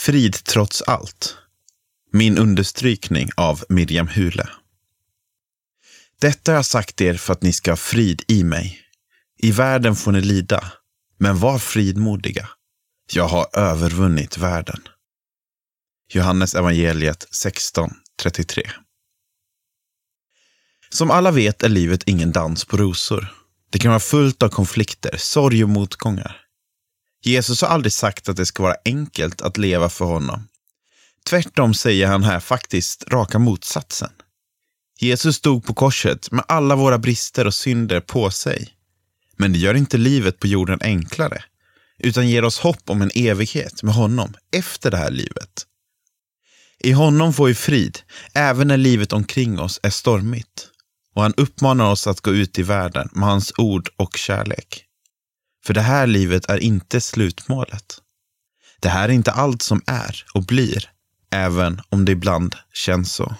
Frid trots allt. Min understrykning av Miriam Hule. Detta har jag sagt er för att ni ska ha frid i mig. I världen får ni lida, men var fridmodiga. Jag har övervunnit världen. Johannes evangeliet 16.33 Som alla vet är livet ingen dans på rosor. Det kan vara fullt av konflikter, sorg och motgångar. Jesus har aldrig sagt att det ska vara enkelt att leva för honom. Tvärtom säger han här faktiskt raka motsatsen. Jesus stod på korset med alla våra brister och synder på sig. Men det gör inte livet på jorden enklare, utan ger oss hopp om en evighet med honom efter det här livet. I honom får vi frid, även när livet omkring oss är stormigt. Och han uppmanar oss att gå ut i världen med hans ord och kärlek. För det här livet är inte slutmålet. Det här är inte allt som är och blir, även om det ibland känns så.